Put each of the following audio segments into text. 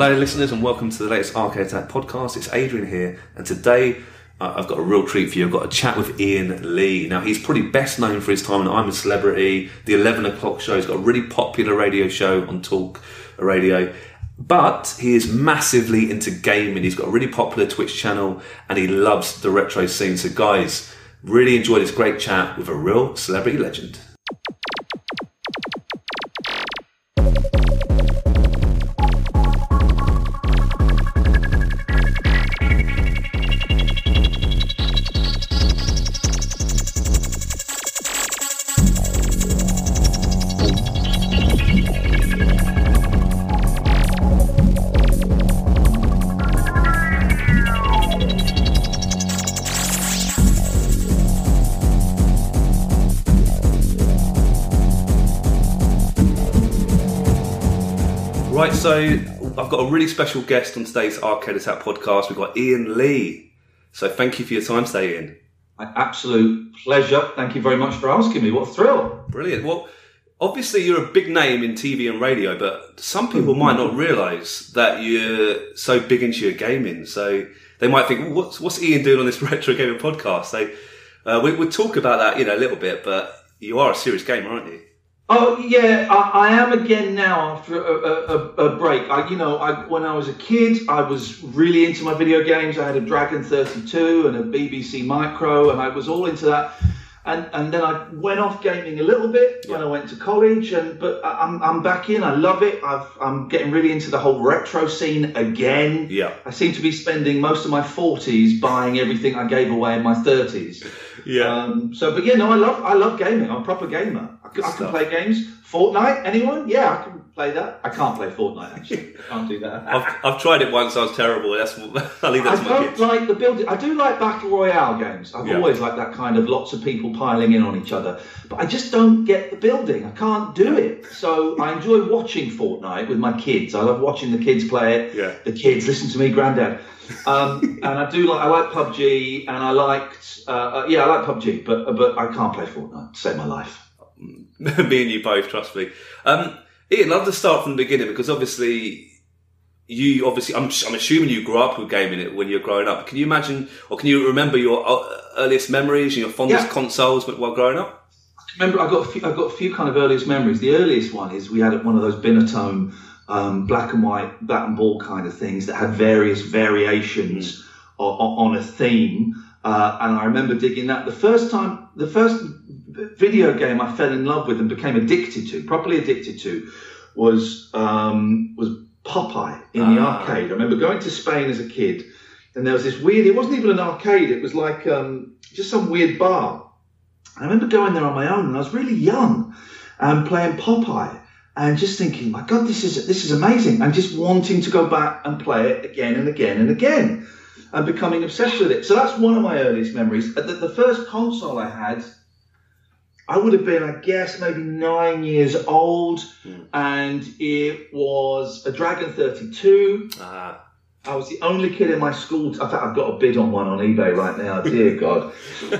Hello, listeners, and welcome to the latest Arcade Attack podcast. It's Adrian here, and today I've got a real treat for you. I've got a chat with Iain Lee. Now, he's probably best known for his time on I'm a Celebrity, the 11 o'clock show. He's got a really popular radio show on Talk Radio. But he is massively into gaming. He's got a really popular Twitch channel and he loves the retro scene. So, guys, really enjoy this great chat with a real celebrity legend. I've got a really special guest on today's Arcade Attack podcast. We've got Iain Lee. So thank you for your time today, Iain. My absolute pleasure. Thank you very much for asking me. What a thrill. Brilliant. Well, obviously you're a big name in TV and radio, but some people might not realise that you're so big into your gaming. So they might think, what's, what's Iain doing on this retro gaming podcast? So uh, we, we'll talk about that, you know, a little bit, but you are a serious gamer, aren't you? Oh yeah, I, I am again now after a, a, a, break. I, you know, I, when I was a kid, I was really into my video games. I had a Dragon 32 and a BBC Micro, and I was all into that. And and then I went off gaming a little bit when I went to college. And but I- I'm I'm back in. I love it. I've, I'm getting really into the whole retro scene again. Yeah. I seem to be spending most of my 40s buying everything I gave away in my 30s. Yeah. Um, so, but yeah, no, I love I love gaming. I'm a proper gamer. I, can- I can play games. Fortnite, anyone? Yeah, I can play that. I can't play Fortnite actually. I can't do that. I've, I've tried it once. I was terrible. That's I leave I my kids. like the building. I do like battle royale games. I've Yeah. always liked that kind of lots of people piling in on each other. But I just don't get the building. I can't do it. So I enjoy watching Fortnite with my kids. I love watching the kids play it. Yeah. The kids listen to me, granddad. Um, and I do like I like PUBG, and I liked uh, uh, yeah I like PUBG, but but I can't play Fortnite to save my life. me and you both, trust me. Um, Iain, I'd love to start from the beginning because obviously you obviously I'm, I'm assuming you grew up with gaming it when you were growing up. Can you imagine or can you remember your uh, earliest memories and your fondest Yeah. consoles while growing up? remember I've got a few, I've got a few kind of earliest memories. The earliest one is we had one of those Binatone um, black and white bat and ball kind of things that had various variations o- o- on a theme. Uh, and I remember digging that. The first time, the first video game I fell in love with and became addicted to, properly addicted to, was um, was Popeye in the Ah. arcade. I remember going to Spain as a kid, and there was this weird. It wasn't even an arcade. It was like um, just some weird bar. I remember going there on my own, and I was really young, and playing Popeye, and just thinking, "My God, this is this is amazing!" and just wanting to go back and play it again and again and again, and becoming obsessed with it. So that's one of my earliest memories. Uh, The, the first console I had, I would have been, I guess, maybe nine years old, and it was a Dragon 32. Ah, I was the only kid in my school. In fact, I've got a bid on one on eBay right now. Dear God,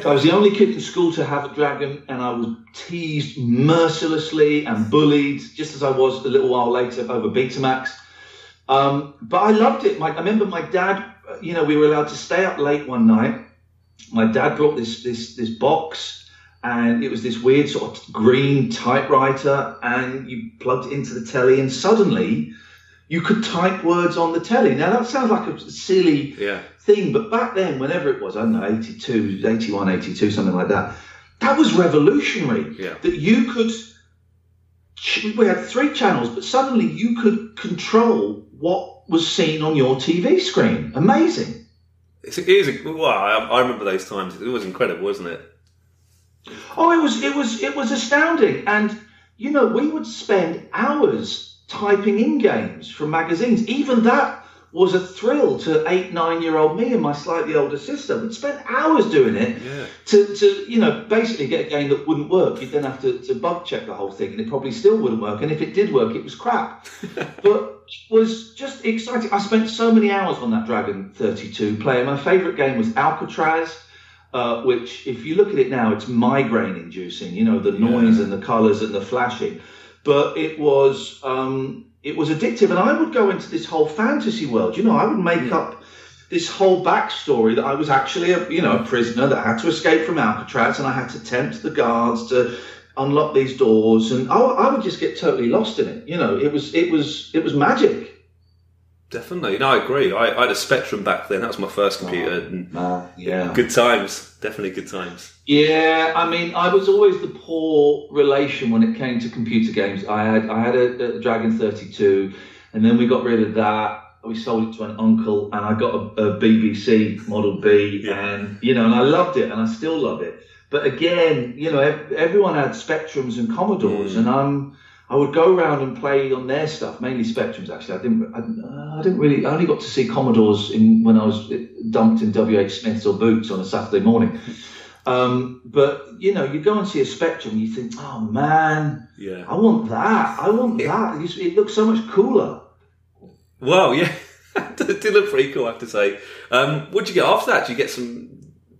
I was the only kid in school to have a dragon, and I was teased mercilessly and bullied, just as I was a little while later over Betamax. Um, but I loved it. My, I remember my dad. uh, You know, we were allowed to stay up late one night. My dad brought this this this box, and it was this weird sort of green typewriter, and you plugged it into the telly, and suddenly you could type words on the telly. Now that sounds like a silly yeah. thing, but back then, whenever it was, I don't know, 82, 81, 82, something like that, that was revolutionary. Yeah. That you could, we had three channels, but suddenly you could control what was seen on your TV screen. Amazing. It's, it is. A, well, I, I remember those times. It was incredible, wasn't it? Oh, it was, it was, it was astounding. And, you know, we would spend hours typing in games from magazines. Even that was a thrill to eight, nine year old me and my slightly older sister. We'd spent hours doing it Yeah. to, to, you know, basically get a game that wouldn't work. You'd then have to, to bug check the whole thing and it probably still wouldn't work. And if it did work, it was crap. but it was just exciting. I spent so many hours on that Dragon 32 player. My favourite game was Alcatraz. Uh, which, if you look at it now, it's migraine inducing. You know the noise and the colours and the flashing, but it was um, it was addictive, and I would go into this whole fantasy world. You know, I would make up this whole backstory that I was actually a you know a prisoner that had to escape from Alcatraz, and I had to tempt the guards to unlock these doors, and I, I would just get totally lost in it. You know, it was it was it was magic. Definitely. No, I agree. I, I had a Spectrum back then. That was my first computer. And yeah. good times. Definitely good times. Yeah, I mean, I was always the poor relation when it came to computer games. I had I had a, a Dragon 32, and then we got rid of that. We sold it to an uncle, and I got a, a BBC Model B, Yeah. and you know, and I loved it, and I still love it. But again, you know, ev- everyone had Spectrums and Commodores, Mm. and I'm. I would go around and play on their stuff, mainly Spectrums. Actually, I didn't. I, I didn't really. I only got to see Commodores in when I was dumped in WH Smiths or Boots on a Saturday morning. Um, but you know, you go and see a Spectrum, you think, oh man, Yeah. I want that. I want that. It, it looks so much cooler. Well, yeah. it did look pretty cool, I have to say. Um, what did you get after that? Did you get some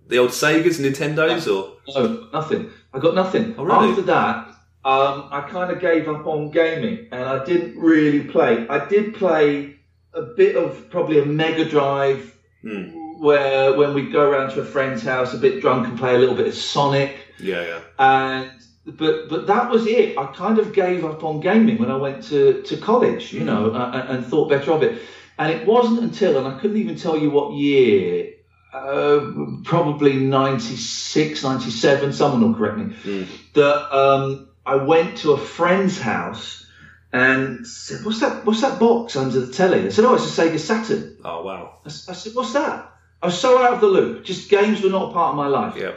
the old Segas Nintendos or No, nothing. I got nothing. Oh, really? After that, um, I kind of gave up on gaming, and I didn't really play. I did play a bit of probably a Mega Drive, Hmm. where when we'd go around to a friend's house, a bit drunk, and play a little bit of Sonic. Yeah, yeah. and but but that was it. I kind of gave up on gaming when I went to, to college, you know, uh, and, and thought better of it. And it wasn't until, and I couldn't even tell you what year, uh, probably 96, 97, someone will correct me, Mm. that um, I went to a friend's house and said, "What's that? What's that box under the telly?" They said, "Oh, it's a Sega Saturn." Oh wow. I said, "What's that?" I was so out of the loop. Just games were not a part of my life. Yeah.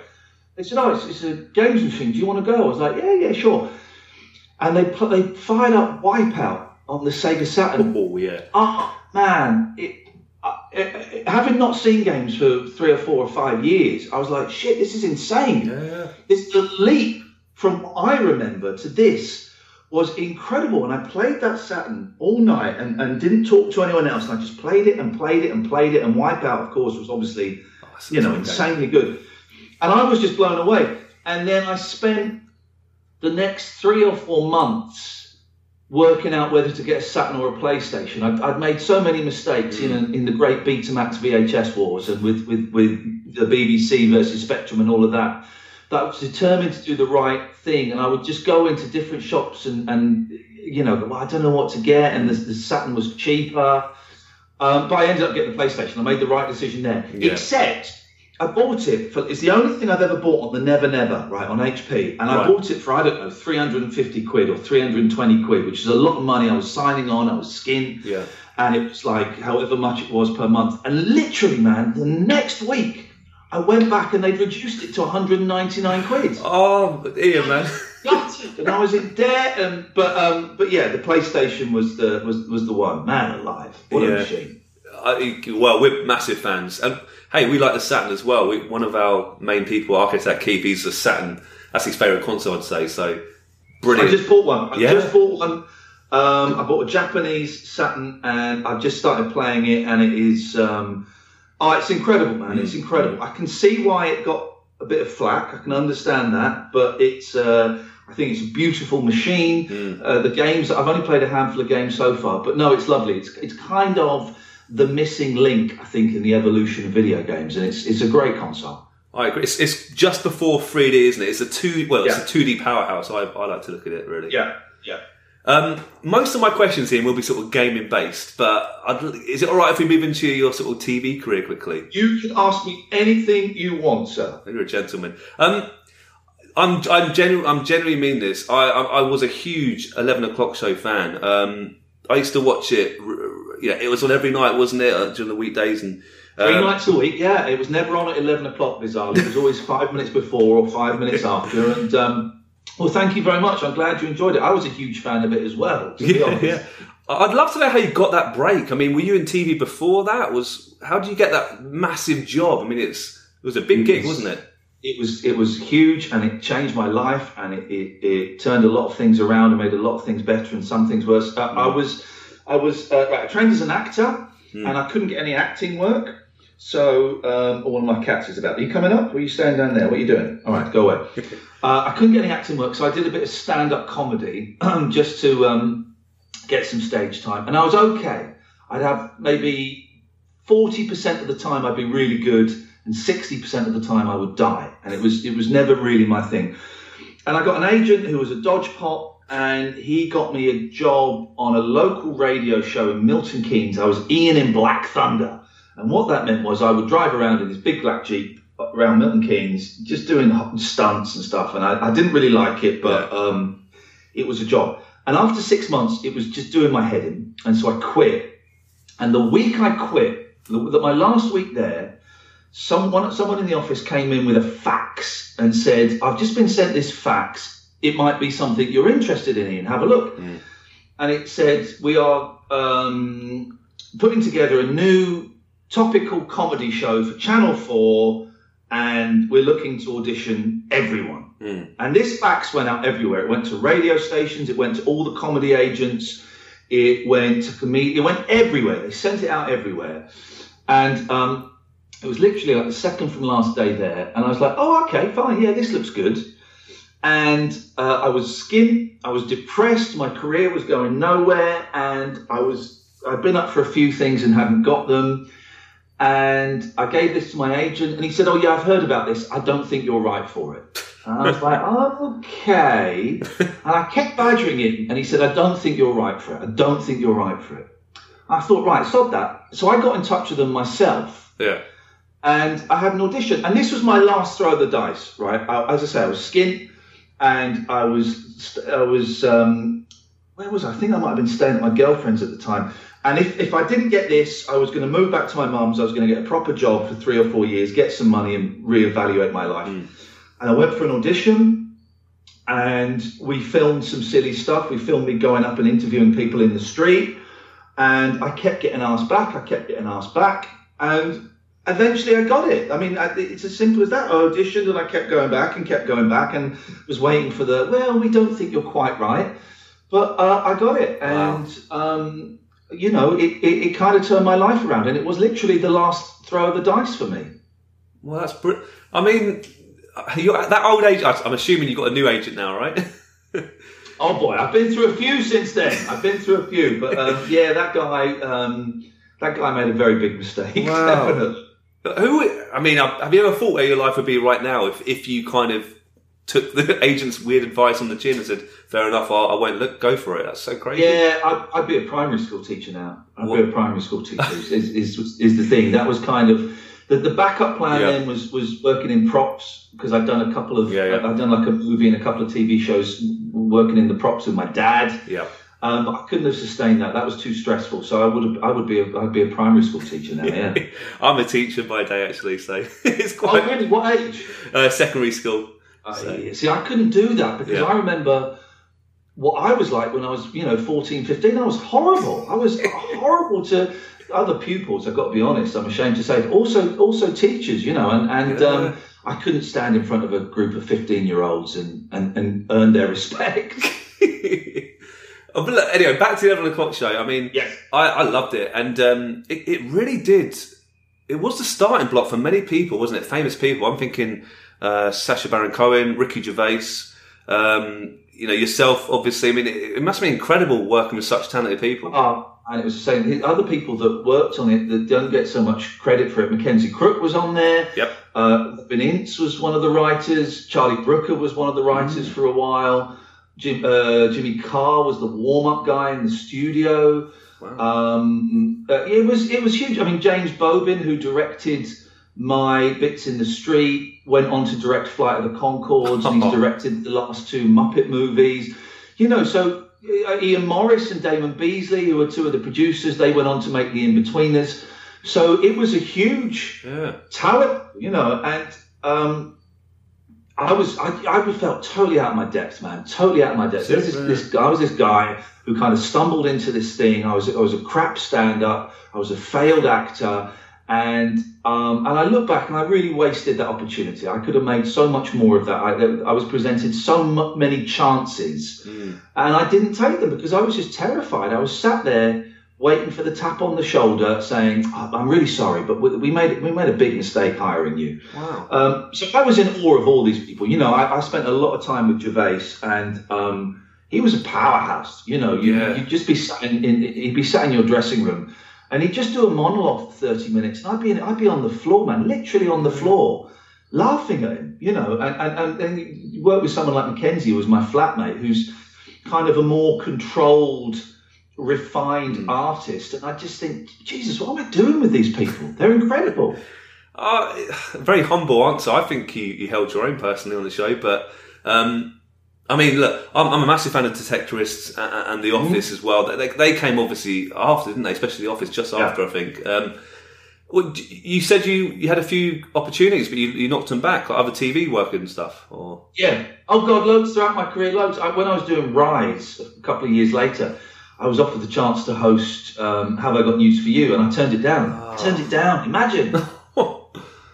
They said, "Oh, it's, it's a games machine. Do you want to go?" I was like, "Yeah, yeah, sure." And they put they fired up Wipeout on the Sega Saturn. Oh yeah. oh man, it, uh, it, having not seen games for three or four or five years, I was like, "Shit, this is insane." Yeah, yeah. This the leap from I remember to this was incredible. And I played that Saturn all night and, and didn't talk to anyone else. And I just played it and played it and played it. And Wipeout, of course, was obviously Oh, you know, insanely good. And I was just blown away. And then I spent the next three or four months working out whether to get a Saturn or a PlayStation. I'd, I'd made so many mistakes in, mm. in the great Betamax VHS wars and with, with, with the BBC versus Spectrum and all of that. That I was determined to do the right thing. And I would just go into different shops and, and you know, well, I don't know what to get. And the, the Saturn was cheaper. Um, but I ended up getting the PlayStation. I made the right decision there. Yeah. Except I bought it for, it's the only thing I've ever bought on the Never Never, right, on HP. And I bought it for, I don't know, 350 quid or 320 quid, which is a lot of money. I was signing on, I was skin, Yeah. and it was like however much it was per month. And literally, man, the next week, I went back and they'd reduced it to 199 quid. Oh, Iain, man. And I was in debt. And but um, but yeah, the PlayStation was the was was the one. Man alive, what Yeah. a machine. I, well, we're massive fans, and hey, we like the Saturn as well. We, one of our main people, architect Keith, he's a Saturn. That's his favourite console, I'd say. So brilliant. I just bought one. I Yeah. just bought one. Um, I bought a Japanese Saturn, and I've just started playing it, and it is. Um, oh, it's incredible, man! It's incredible. I can see why it got a bit of flack. I can understand that, but it's. Uh, I think it's a beautiful machine. Uh, the games I've only played a handful of games so far, but no, it's lovely. It's it's kind of the missing link, I think, in the evolution of video games, and it's it's a great console. I agree. It's, it's just before 3D, isn't it? It's a two. Well, it's Yeah. a 2D powerhouse. I, I like to look at it really. Yeah, yeah. Um, most of my questions here will be sort of gaming based, but I'd, is it all right if we move into your sort of TV career quickly? You can ask me anything you want, sir. You're a gentleman. Um, I'm I'm genu- I'm genuinely mean this. I, I I was a huge Eleven O'clock Show fan. Um, I used to watch it. Yeah, it was on every night, wasn't it, uh, during the weekdays and. Three um, nights a week, yeah. It was never on at 11 o'clock, bizarrely. It was always five minutes before or five minutes after. And, um, well, thank you very much. I'm glad you enjoyed it. I was a huge fan of it as well, to be yeah, honest. yeah. I'd love to know how you got that break. I mean, were you in TV before that? Was how did you get that massive job? I mean, it's it was a big gig, wasn't it? it was it was huge and it changed my life and it, it, it turned a lot of things around and made a lot of things better and some things worse. Uh, I was I was uh, right, I trained as an actor and I couldn't get any acting work. So um, one of my cats is about. Are you coming up? Or are you staying down there? What are you doing? All right, go away. Uh, I couldn't get any acting work, so I did a bit of stand-up comedy just to um, get some stage time, and I was okay. I'd have maybe forty percent of the time I'd be really good, and sixty percent of the time I would die, and it was it was never really my thing. And I got an agent who was a dodge pot, and he got me a job on a local radio show in Milton Keynes. I was Iain in Black Thunder, and what that meant was I would drive around in this big black jeep around Milton Keynes, just doing stunts and stuff, and I, I didn't really like it, but um, it was a job. And after six months, it was just doing my head in, and so I quit. And the week I quit, the, the, my last week there, someone someone in the office came in with a fax and said, "I've just been sent this fax. It might be something you're interested in. Iain. Have a look." And it said, "We are um, putting together a new topical comedy show for Channel Four, and we're looking to audition everyone." And this fax went out everywhere. It went to radio stations. It went to all the comedy agents. It went to comedians. It went everywhere. They sent it out everywhere. And um, it was literally like the second from last day there. And I was like, oh, okay, fine. Yeah, this looks good. And uh, I was skint. I was depressed. My career was going nowhere. And I was, I'd been up for a few things and hadn't got them. And I gave this to my agent, and he said, "Oh yeah, I've heard about this. I don't think you're right for it." And I was like, "Okay." And I kept badgering him, and he said, "I don't think you're right for it. I don't think you're right for it." I thought, right, stop that. So I got in touch with them myself, Yeah. and I had an audition. And this was my last throw of the dice, right? I, as I say, I was skint, and I was, I was, um, where was I? I think I might have been staying at my girlfriend's at the time. And if, if I didn't get this, I was going to move back to my mum's. I was going to get a proper job for three or four years, get some money, and reevaluate my life. And I went for an audition, and we filmed some silly stuff. We filmed me going up and interviewing people in the street, and I kept getting asked back. I kept getting asked back, and eventually I got it. I mean, it's as simple as that. I auditioned, and I kept going back and kept going back, and was waiting for the well. We don't think you're quite right, but uh, I got it, and. Um, you know, it, it, it kind of turned my life around, and it was literally the last throw of the dice for me. Well, that's br- I mean, that old age. I'm assuming you've got a new agent now, right? Oh boy, I've been through a few since then. I've been through a few, but um, yeah, that guy, um, that guy made a very big mistake. Wow. Definitely. Who? I mean, have you ever thought where your life would be right now if if you kind of took the agent's weird advice on the chin and said, "Fair enough, I'll, I won't look, go for it." That's so crazy. Yeah, I'd, I'd be a primary school teacher now. I'd What? be a primary school teacher. Is, is, is, the thing that was kind of the, the backup plan. Yeah. Then was was working in props because I've done a couple of Yeah, yeah. I've done like a movie and a couple of TV shows working in the props with my dad. Yeah. Um, I couldn't have sustained that. That was too stressful. So I would have, I would be a, I'd be a primary school teacher now. Yeah. I'm a teacher by day, actually, so it's quite. oh quite really? What age? uh, secondary school. I- see, I couldn't do that because Yeah. I remember what I was like when I was, you know, 14, 15. I was horrible. I was horrible to other pupils. I've got to be honest. I'm ashamed to say, also, also teachers, you know, and, and Yeah. um, I couldn't stand in front of a group of 15 year olds and, and, and earn their respect. Oh, but look, anyway, back to the eleven o'clock show. I mean, Yes. I, I loved it, and um, it, it really did. It was the starting block for many people, wasn't it? Famous people. I'm thinking uh, Sacha Baron Cohen, Ricky Gervais. Um, you know yourself, obviously. I mean, it, it must be incredible working with such talented people. Uh, and it was the same. Other people that worked on it that don't get so much credit for it. Mackenzie Crook was on there. Yep. Uh, Ben Ince was one of the writers. Charlie Brooker was one of the writers for a while. Jim, uh, Jimmy Carr was the warm-up guy in the studio. Wow. Um, uh, it was it was huge. I mean, James Bobin, who directed my bits in the street, went on to direct Flight of the Conchords, and he's directed the last two Muppet movies. You know, so uh, Iain Morris and Damon Beesley, who were two of the producers, they went on to make the In-Betweeners. So it was a huge Yeah. talent, you know, and um, I was I, I felt totally out of my depth, man. Totally out of my depth. This, this guy. I was this guy who kind of stumbled into this thing. I was I was a crap stand up. I was a failed actor, and um, and I look back and I really wasted that opportunity. I could have made so much more of that. I, I was presented so m- many chances, and I didn't take them because I was just terrified. I was sat there waiting for the tap on the shoulder, saying, "Oh, "I'm really sorry, but we- we made we made a big mistake hiring you." Wow. Um, so I was in awe of all these people. You know, I, I spent a lot of time with Gervais, and um, he was a powerhouse. You know, you, Yeah. you'd just be sat in, in, he'd be sat in your dressing room, and he'd just do a monologue for thirty minutes, and I'd be in, I'd be on the floor, man, literally on the floor, laughing at him. You know, and and, and then you work with someone like Mackenzie, who was my flatmate, who's kind of a more controlled refined artist. And i just think jesus what am i doing with these people? They're incredible. Uh, very humble answer. I think you, you held your own personally on the show, but um, I mean, look, I'm, I'm a massive fan of Detectorists and, and The Office as well. They, they came obviously after, didn't they? Especially The Office, just Yeah. after, I think. Um, you said you, you had a few opportunities, but you, you knocked them back, like other TV work and stuff. Or Yeah. Oh God, loads throughout my career, loads. I, when I was doing Rise a couple of years later, I was offered the chance to host um, Have I Got News for You, and I turned it down. I turned it down. Imagine,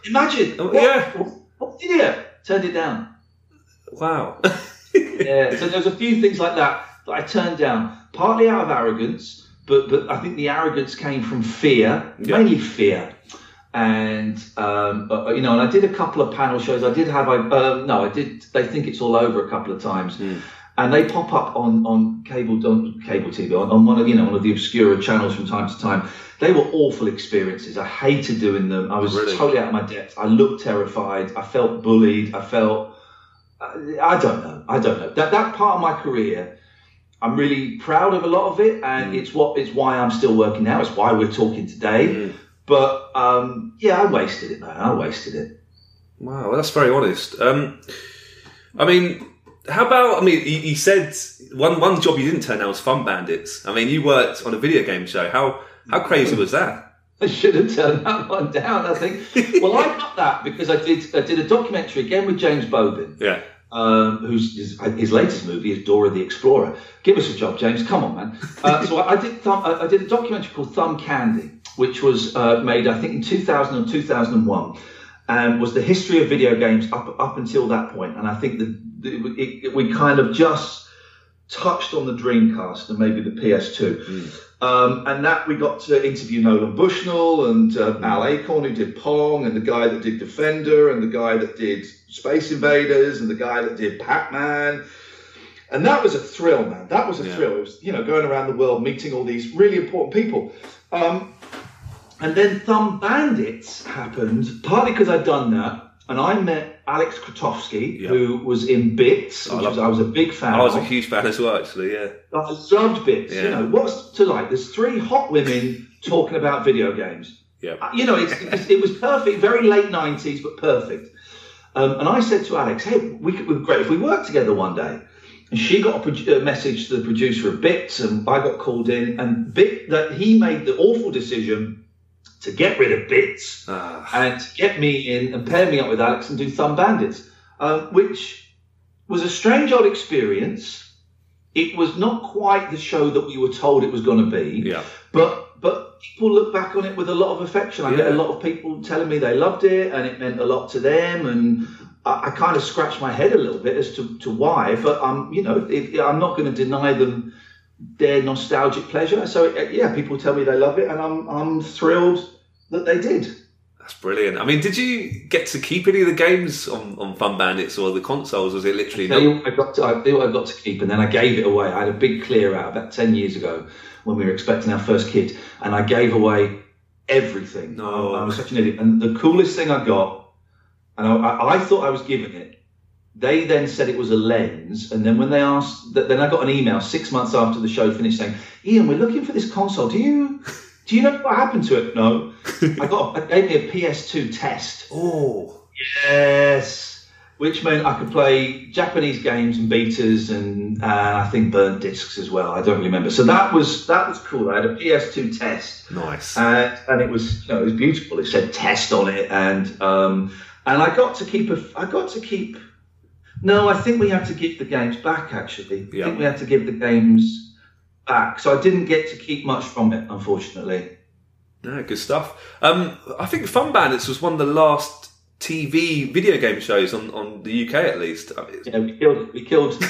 imagine. Oh, What- yeah. What, what idiot? Turned it down. wow, Yeah. so there's a few things like that that I turned down, partly out of arrogance, but but I think the arrogance came from fear, Yeah. mainly fear. And um, uh, you know, and I did a couple of panel shows. I did have, I um, no, I did. They think it's all over a couple of times, and they pop up on on cable on cable TV on, on one of you know one of the obscure channels from time to time. They were awful experiences. I hated doing them. I was Really? totally out of my depth. I looked terrified. I felt bullied. I felt I don't know. I don't know. That that part of my career, I'm really proud of a lot of it, and it's what it's why I'm still working now. It's why we're talking today. But um, yeah, I wasted it, man. I wasted it. wow, that's very honest. Um, I mean, how about? I mean, you, you said one one job you didn't turn down was Thumb Bandits. I mean, you worked on a video game show. How how crazy was that? I should have turned that one down. I think. well, I got that because I did I did a documentary again with James Bobin. Yeah. Um, whose his, his latest movie is Dora the Explorer. Give us a job, James. Come on, man. Uh, so I, I did thumb, I I did a documentary called Thumb Candy, which was uh, made I think in 2000 or 2001, and was the history of video games up up until that point. And I think that we kind of just touched on the Dreamcast and maybe the PS2. Um, and that we got to interview Nolan Bushnell and uh, Al Alcorn, who did Pong, and the guy that did Defender, and the guy that did Space Invaders, and the guy that did Pac Man. And that was a thrill, man. That was a Yeah. thrill. It was, you know, going around the world meeting all these really important people. Um, and then Thumb Bandits happened, partly because I'd done that. And I met Aleks Krotoski, Yeah. who was in Bits, I which love was, I was a big fan I was a huge fan as well, actually. Yeah. I loved bits. You know, what's to like? There's three hot women talking about video games. Yeah. Uh, You know, it's, it's, it was perfect, very late 90s, but perfect. Um, and I said to Alex, hey, we could, we'd be great if we worked together one day. And she got a, a message to the producer of Bits, and I got called in, and Bit that he made the awful decision to get rid of Bits Ah, and get me in and pair me up with Alex and do Thumb Bandits, um, which was a strange odd experience. It was not quite the show that we were told it was going to be, yeah. but people look back on it with a lot of affection. I get a lot of people telling me they loved it and it meant a lot to them, and I, I kind of scratch my head a little bit as to, to why. But I'm, you know, it, I'm not going to deny them their nostalgic pleasure. So yeah, people tell me they love it, and I'm I'm thrilled that they did. That's brilliant. I mean, did you get to keep any of the games on, on Thumb Bandits or the consoles? Was it literally Tell no? you what I got to, I tell you what I got to keep, and then I gave it away. I had a big clear out about ten years ago when we were expecting our first kid, and I gave away everything. No. I was such an idiot. And the coolest thing I got, and I, I, I thought I was giving it. They then said it was a lens, and then when they asked, that, then I got an email six months after the show finished saying, "Iain, we're looking for this console. Do you, do you know what happened to it?" No. I got, I gave me a PS2 test. Oh, Yes, which meant I could play Japanese games and beaters and uh, I think burnt discs as well. I don't remember. So that was that was cool. I had a PS2 test, nice. and, and it was you know it was beautiful. It said test on it, and um, and I got to keep a I got to keep No, I think we had to give the games back. Actually, Yeah. I think we had to give the games back. So I didn't get to keep much from it, unfortunately. No, good stuff. Um, I think Thumb Bandits was one of the last TV video game shows on, on the UK at least. I mean, know, we killed. It. We killed.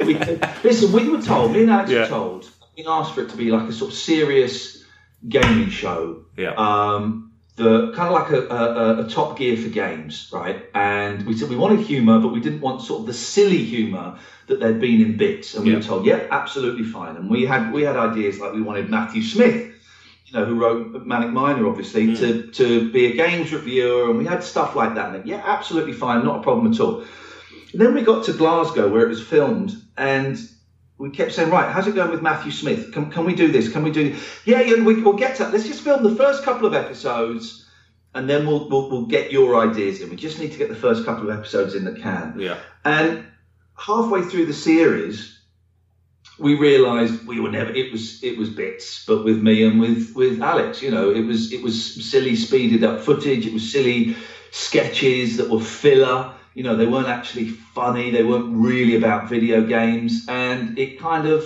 we, listen, we were told. Me and Alex Yeah. were told. We asked for it to be like a sort of serious gaming show. yeah. um, the kind of like a, a, a top gear for games, right? And we said we wanted humour, but we didn't want sort of the silly humour that there'd been in bits. And we Yeah. were told, yeah, absolutely fine. And we had we had ideas like we wanted Matthew Smith, you know, who wrote Manic Miner, obviously, mm. to to be a games reviewer, and we had stuff like that. And yeah, absolutely fine, not a problem at all. And then we got to Glasgow where it was filmed, and we kept saying, right, how's it going with Matthew Smith? Can, can we do this? Can we do? Yeah, yeah, we, we'll get to. Let's just film the first couple of episodes, and then we'll, we'll we'll get your ideas in. We just need to get the first couple of episodes in the can. yeah. And halfway through the series, we realised we were never. It was it was bits, but with me and with with Alex, you know, it was it was silly speeded up footage. It was silly sketches that were filler. You know, they weren't actually funny. They weren't really about video games, and it kind of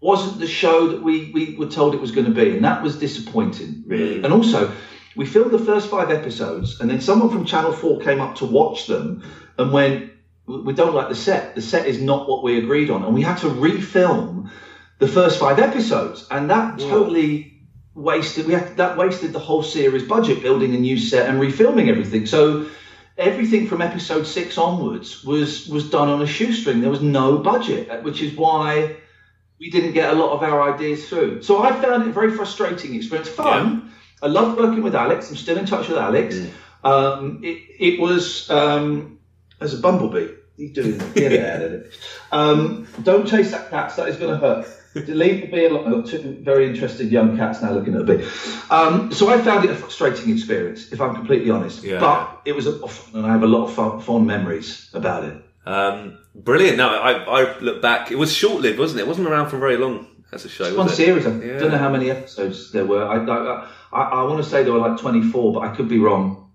wasn't the show that we we were told it was going to be, and that was disappointing, really. Mm. And also, we filmed the first five episodes, and then someone from Channel Four came up to watch them and went, "We don't like the set. The set is not what we agreed on," and we had to refilm the first five episodes, and that totally wasted. We had that wasted the whole series budget building a new set and refilming everything. So. Everything from episode six onwards was was done on a shoestring. There was no budget, which is why we didn't get a lot of our ideas through. So I found it a very frustrating experience. Fun. I loved working with Alex. I'm still in touch with Alex. Um, it, it was um, as a bumblebee. You doing? Get it out of it. Um, don't chase that cat. That is going to hurt. Leave the bee alone. I've got two very interested young cats now looking at the bee. Um, so I found it a frustrating experience, if I'm completely honest. Yeah. But it was a fun, and I have a lot of fun, fond memories about it. Um, brilliant. No, I, I look back. It was short lived, wasn't it? It wasn't around for very long as a show. one Was it? series. I Yeah. don't know how many episodes there were. I, I, I, I want to say there were like 24, but I could be wrong.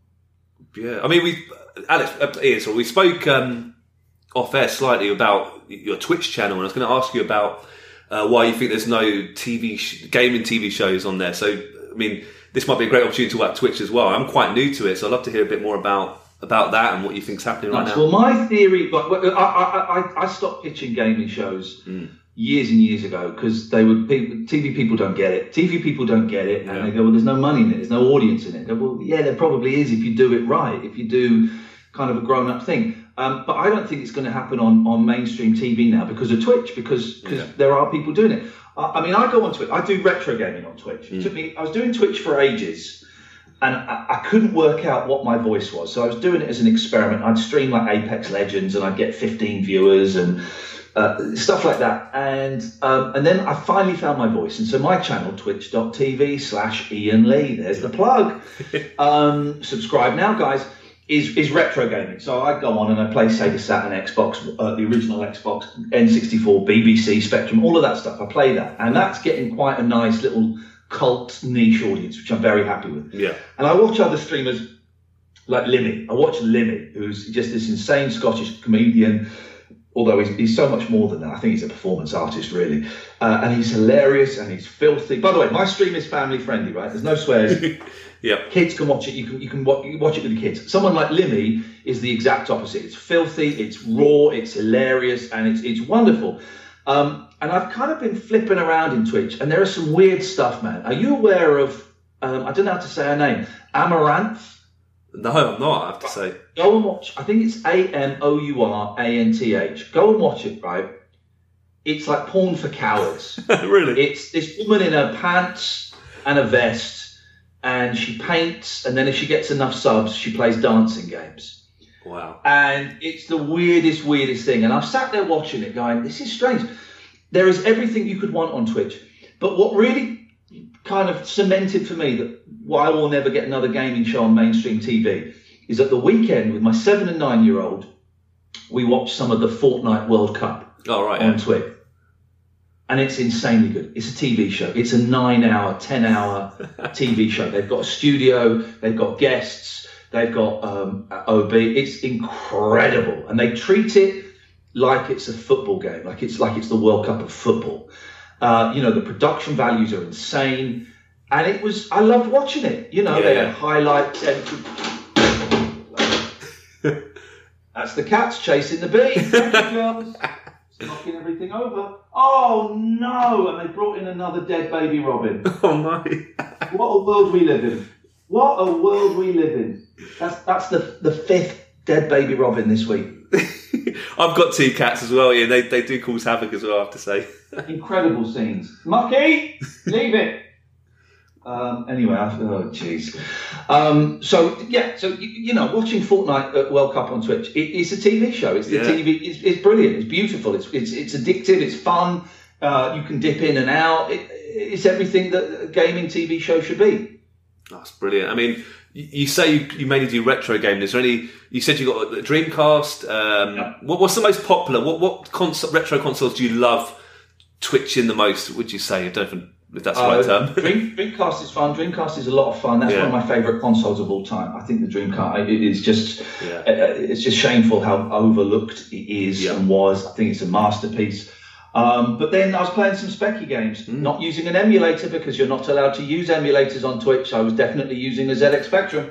Yeah, I mean, we, Alex, uh, we spoke um, off air slightly about your Twitch channel, and I was going to ask you about uh, why you think there's no TV sh- gaming TV shows on there. So, I mean, this might be a great opportunity to about Twitch as well. I'm quite new to it, so I'd love to hear a bit more about about that and what you think's happening right now. Well, my theory, but I, I, I, I stopped pitching gaming shows Hmm. years and years ago because they would people, TV people don't get it. TV people don't get it, and Yeah. they go, "Well, there's no money in it. There's no audience in it." Go, well, yeah, there probably is if you do it right. If you do kind of a grown-up thing. Um, but I don't think it's going to happen on, on mainstream TV now because of Twitch, because because Yeah. there are people doing it. I, I mean, I go on Twitch. I do retro gaming on Twitch. It took me. I was doing Twitch for ages and I, I couldn't work out what my voice was. So I was doing it as an experiment. I'd stream like Apex Legends, and I'd get 15 viewers and uh, stuff like that. And um, and then I finally found my voice, and so my channel, Twitch.tv/slash Iain Lee. There's the plug. Um, subscribe now, guys. Is, is retro gaming. So I go on and I play Sega Saturn, Xbox, uh, the original Xbox, N64, BBC, Spectrum, all of that stuff. I play that, and that's getting quite a nice little cult niche audience, which I'm very happy with. Yeah, And I watch other streamers like Limmy. I watch Limmy, who's just this insane Scottish comedian. Although he's, he's so much more than that, I think he's a performance artist, really. Uh, and he's hilarious and he's filthy. By the way, my stream is family friendly, right? There's no swears. yeah, kids can watch it. You can you can watch, you watch it with the kids. Someone like Limmy is the exact opposite. It's filthy, it's raw, it's hilarious, and it's it's wonderful. Um, and I've kind of been flipping around in Twitch, and there is some weird stuff, man. Are you aware of? Um, I don't know how to say her name. Amaranth. no, I'm not. I have to say. Go and watch. I think it's A M O U R A N T H. Go and watch it. Right. It's like porn for cowards. really? It's this woman in her pants and a vest, and she paints, and then if she gets enough subs, she plays dancing games. wow. And it's the weirdest, weirdest thing. And I've sat there watching it, going, "This is strange." There is everything you could want on Twitch, but what really kind of cemented for me that why I will never get another gaming show on mainstream TV is at the weekend with my seven and nine year old, we watched some of the Fortnite World Cup All right. on Yeah. Twitch. And it's insanely good. It's a TV show. It's a nine hour, 10 hour TV show. They've got a studio, they've got guests, They've got um, OB. It's incredible, and they treat it like it's a football game, like it's like it's the World Cup of football. Uh, you know, the production values are insane, and it was. I loved watching it. You know, Yeah, they had highlights. every- That's the cats chasing the bee. Thank you, girls. It's knocking everything over. Oh no! And they brought in another dead baby robin. Oh no. What a world we live in. What a world we live in. That's that's the the fifth dead baby robin this week. I've got two cats as well, yeah. They, they do cause havoc as well, I have to say. Incredible scenes. Mucky, leave it. Um, anyway, I, oh jeez. Um, so yeah, so you, you know, watching Fortnite at World Cup on Twitch, it, it's a TV show. It's the Yeah. TV. It's, it's brilliant. It's beautiful. It's it's it's addictive. It's fun. Uh, you can dip in and out. It, it's everything that a gaming TV show should be. That's brilliant. I mean, you, you say you, you mainly do retro gaming. Is there any? You said you got a Dreamcast. Um, Yeah. what, what's the most popular? What what console, retro consoles do you love twitching the most? Would you say? I don't if that's the right Uh, term. Dream, Dreamcast is fun. Dreamcast is a lot of fun. That's Yeah. one of my favourite consoles of all time. I think the Dreamcast it is just Yeah. uh, it's just shameful how overlooked it is Yeah. and was. I think it's a masterpiece. Um, but then I was playing some specky games, Mm. not using an emulator because you're not allowed to use emulators on Twitch. I was definitely using a ZX Spectrum.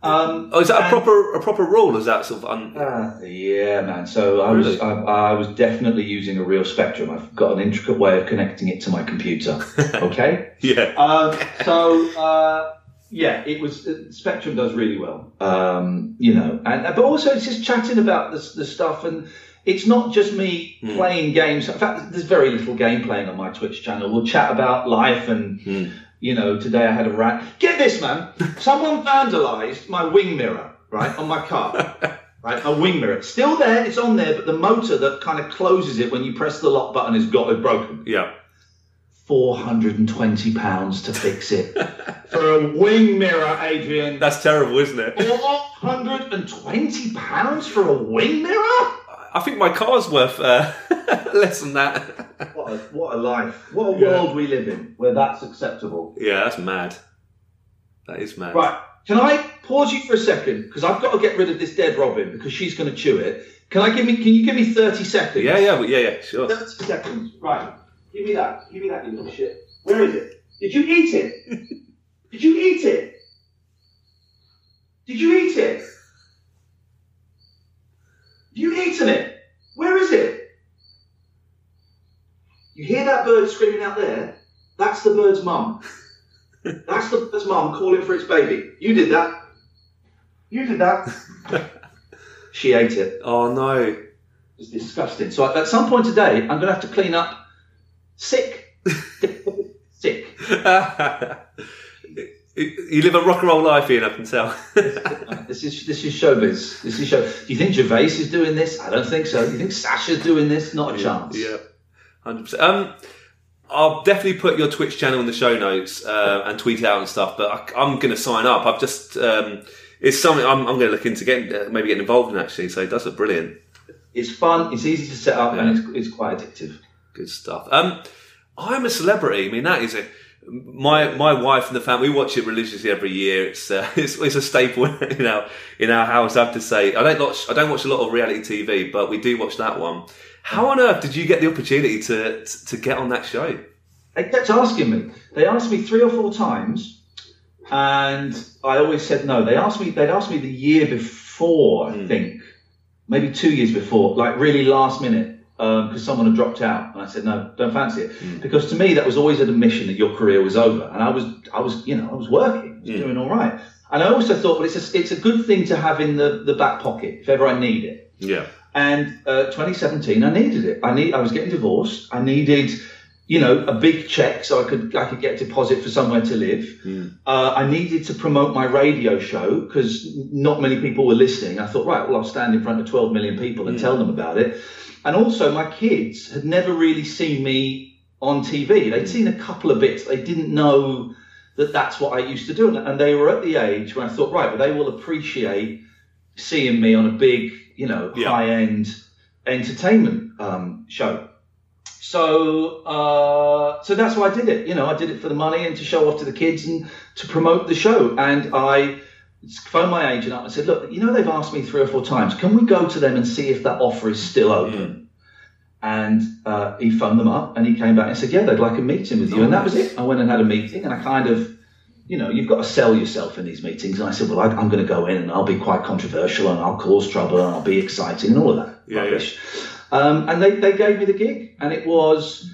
Um, Oh, is that a proper a proper rule? Is that sort of un- Ah, yeah, man. So I was Really? I, I was definitely using a real Spectrum. I've got an intricate way of connecting it to my computer. Okay. yeah? Um, so uh, yeah, it was uh, Spectrum does really well, um, you know, and but also it's just chatting about the, the stuff, and it's not just me Hmm. playing games. In fact, there's very little game playing on my Twitch channel. We'll chat about life and. Hmm. You know, today I had a rat. Get this, man! Someone vandalised my wing mirror, right, on my car. Right, a wing mirror. It's still there, it's on there, but the motor that kind of closes it when you press the lock button has got it broken. Yeah. Four hundred and twenty pounds to fix it for a wing mirror, Adrian. That's terrible, isn't it? Four hundred and twenty pounds for a wing mirror? I think my car's worth uh, less than that. What a, what a life! What a world we live in where that's acceptable. Yeah, that's mad. That is mad. Right, can I pause you for a second because I've got to get rid of this dead robin because she's going to chew it. Can I give me? Can you give me thirty seconds? Yeah, yeah, yeah, yeah. Sure. 30 seconds. Right. Give me that. Give me that, you little shit. Where is it? Did you eat it? Did you eat it? Did you eat it? You eaten it? Where is it? You hear that bird screaming out there? That's the bird's mum. That's the bird's mum calling for its baby. You did that. You did that. she ate it. Oh no. It's disgusting. So at some point today, I'm going to have to clean up sick. sick. You live a rock and roll life, Iain. I can tell. This is this is showbiz. This is show. Do you think Gervais is doing this? I don't think so. Do you think Sacha's doing this? Not a chance. Yeah, hundred percent. Um, I'll definitely put your Twitch channel in the show notes uh, and tweet it out and stuff. But I, I'm going to sign up. I've just um, it's something I'm, I'm going to look into getting uh, maybe getting involved in actually. So it does look brilliant. It's fun. It's easy to set up, Yeah. and it's, it's quite addictive. Good stuff. Um, I'm a celebrity. I mean, that is a my my wife and the family. We watch it religiously every year. It's uh, it's, it's a staple in our in our house. I have to say, I don't watch I don't watch a lot of reality TV, but we do watch that one. How on earth did you get the opportunity to to get on that show? They kept asking me. They asked me three or four times, and I always said no. They asked me. They'd asked me the year before, I think, maybe two years before, like really last minute, because someone had dropped out, and I said no, don't fancy it. Because to me, that was always an admission that your career was over, and I was, I was, you know, I was working, I was Mm. doing all right. And I also thought, well, it's a, it's a good thing to have in the, the back pocket if ever I need it. Yeah, And uh, 2017, I needed it. I need. I was getting divorced. I needed, you know, a big check so I could I could get a deposit for somewhere to live. Uh, I needed to promote my radio show because not many people were listening. I thought, right, well, I'll stand in front of 12 million people and tell them about it. And also, my kids had never really seen me on TV. They'd seen a couple of bits. They didn't know that that's what I used to do, and they were at the age when I thought, right, well, they will appreciate seeing me on a big, you know, Yeah. high end entertainment um, show. So, uh, so that's why I did it. You know, I did it for the money and to show off to the kids and to promote the show. And I phoned my agent up and said, look, you know they've asked me three or four times. Can we go to them and see if that offer is still open? And uh, he phoned them up and he came back and said, yeah, they'd like a meeting with you. And that was it. I went and had a meeting and I kind of, you know, you've got to sell yourself in these meetings. And I said, well, I, I'm going to go in and I'll be quite controversial and I'll cause trouble and I'll be exciting and all of that Yeah, rubbish. Um, and they, they gave me the gig and it was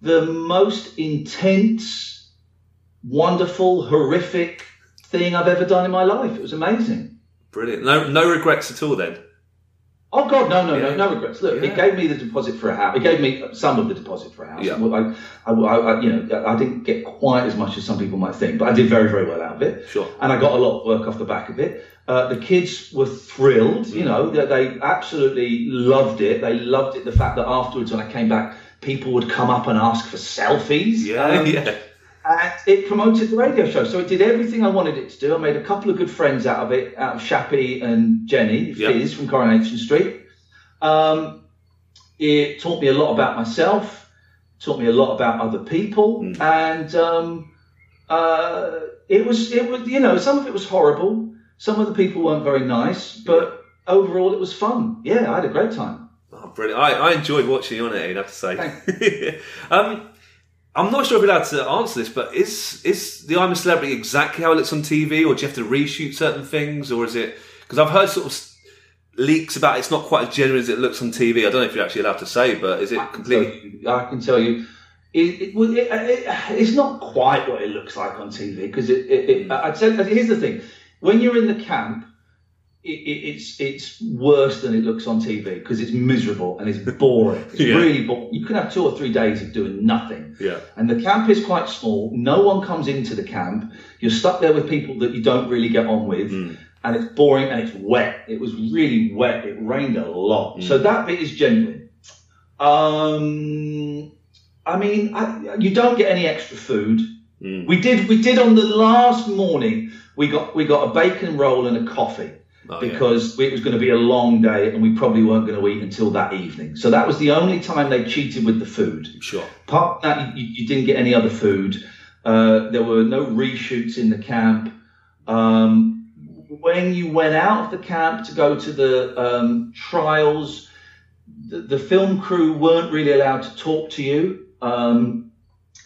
the most intense, wonderful, horrific thing I've ever done in my life. It was amazing. Brilliant. No, no regrets at all then. Oh God, no, no, Yeah. no, no regrets. Look, Yeah. it gave me the deposit for a house. It gave me some of the deposit for a house. Yeah. I, I, I, you know, I didn't get quite as much as some people might think, but I did very, very well out of it. Sure. And I got a lot of work off the back of it. Uh, the kids were thrilled. Mm. You know, they, they absolutely loved it. They loved it. The fact that afterwards, when I came back, people would come up and ask for selfies. Yeah, Um, yeah. And it promoted the radio show. So it did everything I wanted it to do. I made a couple of good friends out of it, out of Shappi and Jennie Yeah. Fizz from Coronation Street. Um, it taught me a lot about myself, taught me a lot about other people, Mm. and um, uh, it was it was you know some of it was horrible. Some of the people weren't very nice, but overall it was fun. Yeah, I had a great time. Oh, brilliant. I, I enjoyed watching you on it, I'd have to say. um, I'm not sure if you're allowed to answer this, but is is the I'm a Celebrity exactly how it looks on TV, or do you have to reshoot certain things, or is it? Because I've heard sort of leaks about it's not quite as genuine as it looks on TV. I don't know if you're actually allowed to say, but is it I completely? you, I can tell you it, it, it, it, it's not quite what it looks like on TV because it, I'd say hmm. here's the thing: when you're in the camp, it, it, it's it's worse than it looks on TV because it's miserable and it's boring. It's Yeah. really boring. You can have two or three days of doing nothing. Yeah. And the camp is quite small. No one comes into the camp. You're stuck there with people that you don't really get on with. Mm. And it's boring and it's wet. It was really wet. It rained a lot. So that bit is genuine. Um, I mean, I, you don't get any extra food. Mm. We did. We did on the last morning. We got we got a bacon roll and a coffee Oh, yeah. because it was going to be a long day and we probably weren't going to eat until that evening. So that was the only time they cheated with the food. Sure. Apart from that, you, you didn't get any other food. Uh, there were no reshoots in the camp. Um, when you went out of the camp to go to the um, trials, the, the film crew weren't really allowed to talk to you, um,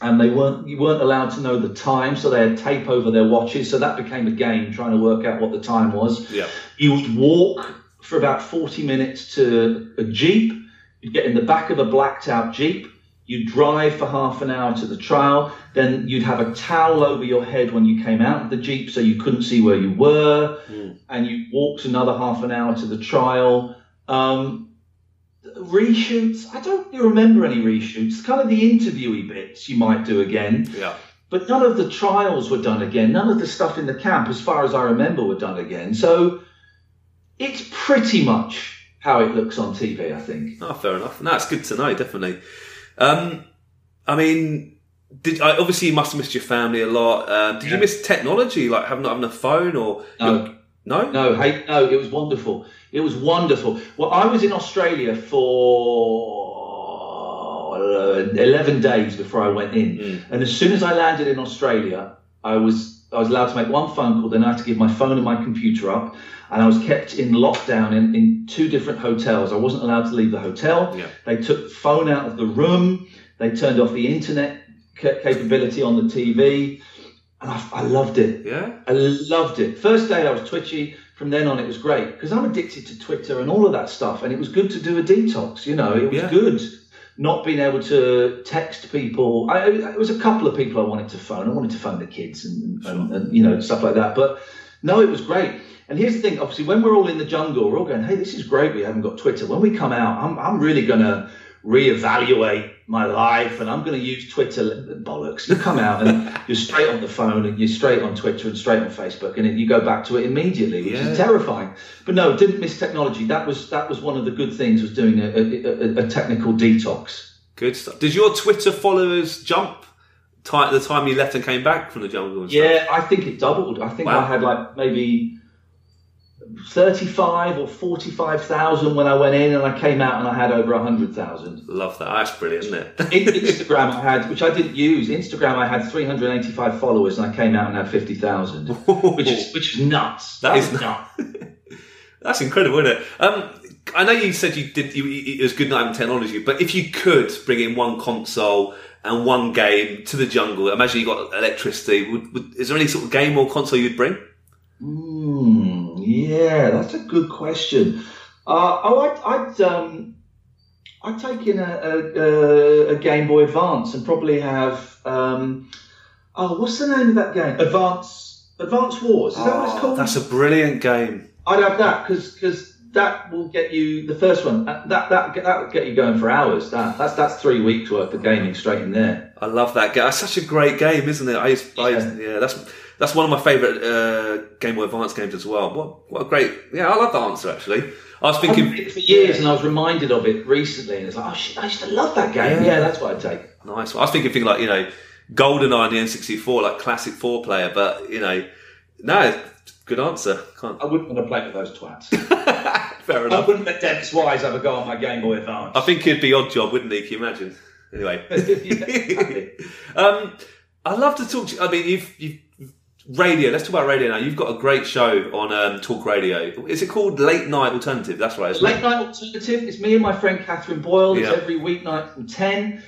and they weren't you weren't allowed to know the time, so they had tape over their watches. So that became a game trying to work out what the time was. Yeah. You would walk for about 40 minutes to a Jeep. You'd get in the back of a blacked out Jeep. You'd drive for half an hour to the trial. Then you'd have a towel over your head when you came out of the Jeep so you couldn't see where you were. And you walked another half an hour to the trial. Um, reshoots, I don't remember any reshoots. Kind of the interviewy bits you might do again. Yeah. But none of the trials were done again. None of the stuff in the camp, as far as I remember, were done again. So it's pretty much how it looks on TV, I think. Oh, fair enough. No, it's good to know, definitely. Um, I mean, did I, obviously you must have missed your family a lot. Uh, did you miss technology, like having not having a phone or No. No? No, hey, no, it was wonderful. It was wonderful. Well, I was in Australia for uh, 11 days before I went in. Mm. And as soon as I landed in Australia, I was I was allowed to make one phone call. Then I had to give my phone and my computer up, and I was kept in lockdown in, in two different hotels. I wasn't allowed to leave the hotel. Yeah. They took the phone out of the room. They turned off the internet capability on the TV, and I, I loved it. Yeah. I loved it. First day I was twitchy. From then on, it was great because I'm addicted to Twitter and all of that stuff, and it was good to do a detox. You know, it was Yeah. good not being able to text people. I, it was a couple of people I wanted to phone. I wanted to phone the kids and, and, and you know stuff like that. But no, it was great. And here's the thing: obviously, when we're all in the jungle, we're all going, "Hey, this is great. We haven't got Twitter." When we come out, I'm I'm really gonna reevaluate my life, and I'm going to use Twitter. Bollocks! You come out and you're straight on the phone, and you're straight on Twitter and straight on Facebook, and you go back to it immediately, which Yeah. is terrifying. But no, didn't miss technology. That was that was one of the good things was doing a, a, a, a technical detox. Good stuff. Did your Twitter followers jump ti the time you left and came back from the jungle? Yeah, I think it doubled. I think Wow. I had like maybe 35 or 45,000 when I went in, and I came out and I had over 100,000. Love that. That's brilliant, isn't it? Instagram, I had, which I didn't use. Instagram, I had 385 followers, and I came out and had 50,000, which is which is nuts. That is nuts. That's incredible, isn't it? Um, I know you said you did. You, it was good not having technology, but if you could bring in one console and one game to the jungle, imagine you got electricity. Would, would, is there any sort of game or console you'd bring? Hmm, yeah, that's a good question. Uh, oh, I'd, I'd, um, I'd take in a, a, a Game Boy Advance and probably have. Um, oh, what's the name of that game? Advance Advance Wars. Is that what it's Oh, called? That's a brilliant game. I'd have that because that will get you the first one. That that that would get you going for hours. That that's that's three weeks worth of gaming straight in there. I love that game. That's such a great game, isn't it? I, used, I used- yeah, that's that's one of my favourite uh, Game Boy Advance games as well. What what a great! Yeah, I love that answer actually. I was thinking, it for years, and I was reminded of it recently, and it's like, oh shit, I used to love that game. Yeah. Yeah, that's what I'd take. nice. I was thinking, thinking like you know, GoldenEye on the N64, like classic four player, but you know, no, good answer. Can't. I wouldn't want to play with those twats. Fair enough. I wouldn't let Dennis Wise have a go on my Game Boy Advance. I think he'd be Oddjob, wouldn't he? Can you imagine? Anyway. Um, I'd love to talk to you. I mean, you've, you've radio. Let's talk about radio now. You've got a great show on um, Talk Radio. Is it called Late Night Alternative? That's right. isn't it? Late Night Alternative. It's me and my friend Catherine Boyle. It's Yeah. every weeknight from 10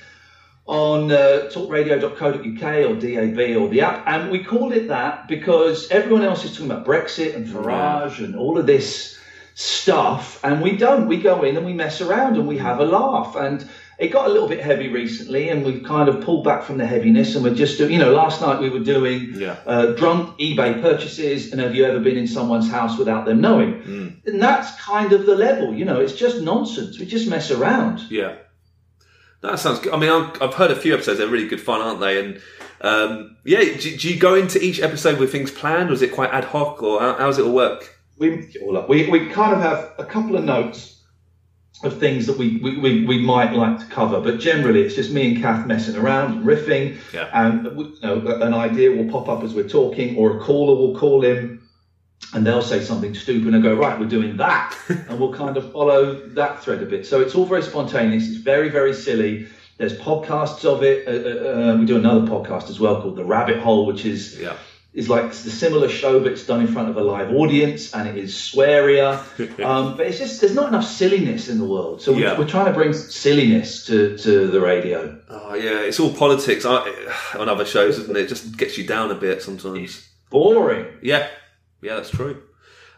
on uh, talkradio.co.uk or DAB or the app. And we called it that because everyone else is talking about Brexit and Farage and all of this stuff. And we don't. We go in and we mess around and we have a laugh. And it got a little bit heavy recently and we've kind of pulled back from the heaviness and we're just doing, you know, last night we were doing Yeah. uh, drunk eBay purchases and have you ever been in someone's house without them knowing? Mm. And that's kind of the level, you know, it's just nonsense. We just mess around. Yeah. That sounds good. I mean, I've, heard a few episodes. They're really good fun, aren't they? And um, yeah, do, do you go into each episode with things planned, or is it quite ad hoc, or how, how does it all work? We, all up. we, we kind of have a couple of notes of things that we, we, we, we might like to cover, but generally it's just me and Kath messing around and riffing. Yeah. And you know, an idea will pop up as we're talking, or a caller will call in. And they'll say something stupid and go, right, we're doing that. and we'll kind of follow that thread a bit. So it's all very spontaneous. It's very, very silly. There's podcasts of it. Uh, uh, uh, we do another podcast as well called The Rabbit Hole, which is Yeah. Is like the similar show, but it's done in front of a live audience and it is swearier. um, but it's just there's not enough silliness in the world, so Yeah. we're, we're trying to bring silliness to, to the radio. Oh yeah, it's all politics on other shows, isn't it? It just gets you down a bit sometimes. Boring. Yeah, yeah, that's true.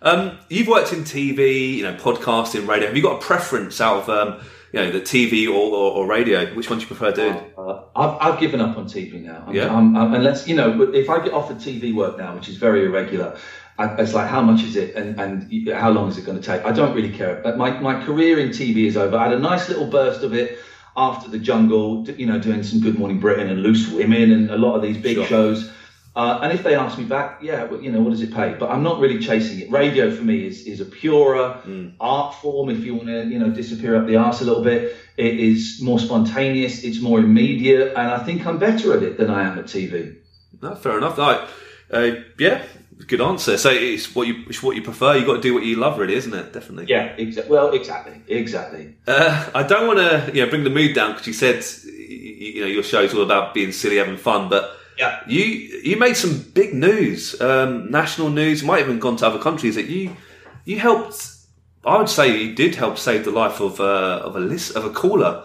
Um, you've worked in TV, you know, podcasting, radio. Have you got a preference out of um, you know the TV or, or, or radio? Which one do you prefer doing? Uh, I've, I've given up on TV now. I'm, Yeah. I'm, I'm, unless you know, if I get offered TV work now, which is very irregular, I, it's like how much is it and, and how long is it going to take? I don't really care. But my, my career in TV is over. I had a nice little burst of it after the Jungle, you know, doing some Good Morning Britain and Loose Women and a lot of these big Sure. shows. Uh, and if they ask me back, yeah, well, you know, what does it pay? But I'm not really chasing it. Radio for me is is a purer art form. If you want to, you know, disappear up the arse a little bit, it is more spontaneous. It's more immediate, and I think I'm better at it than I am at TV. No, fair enough. Like, uh, yeah, good answer. So it's what you it's what you prefer. You got to do what you love, really, isn't it? Definitely. Yeah, exa- well, exactly, exactly. Uh, I don't want to you know bring the mood down because you said you, you know your show's all about being silly, having fun, but. Yeah. You you made some big news, um, national news. Might have even gone to other countries. That you you helped. I would say you did help save the life of uh, of a list of a caller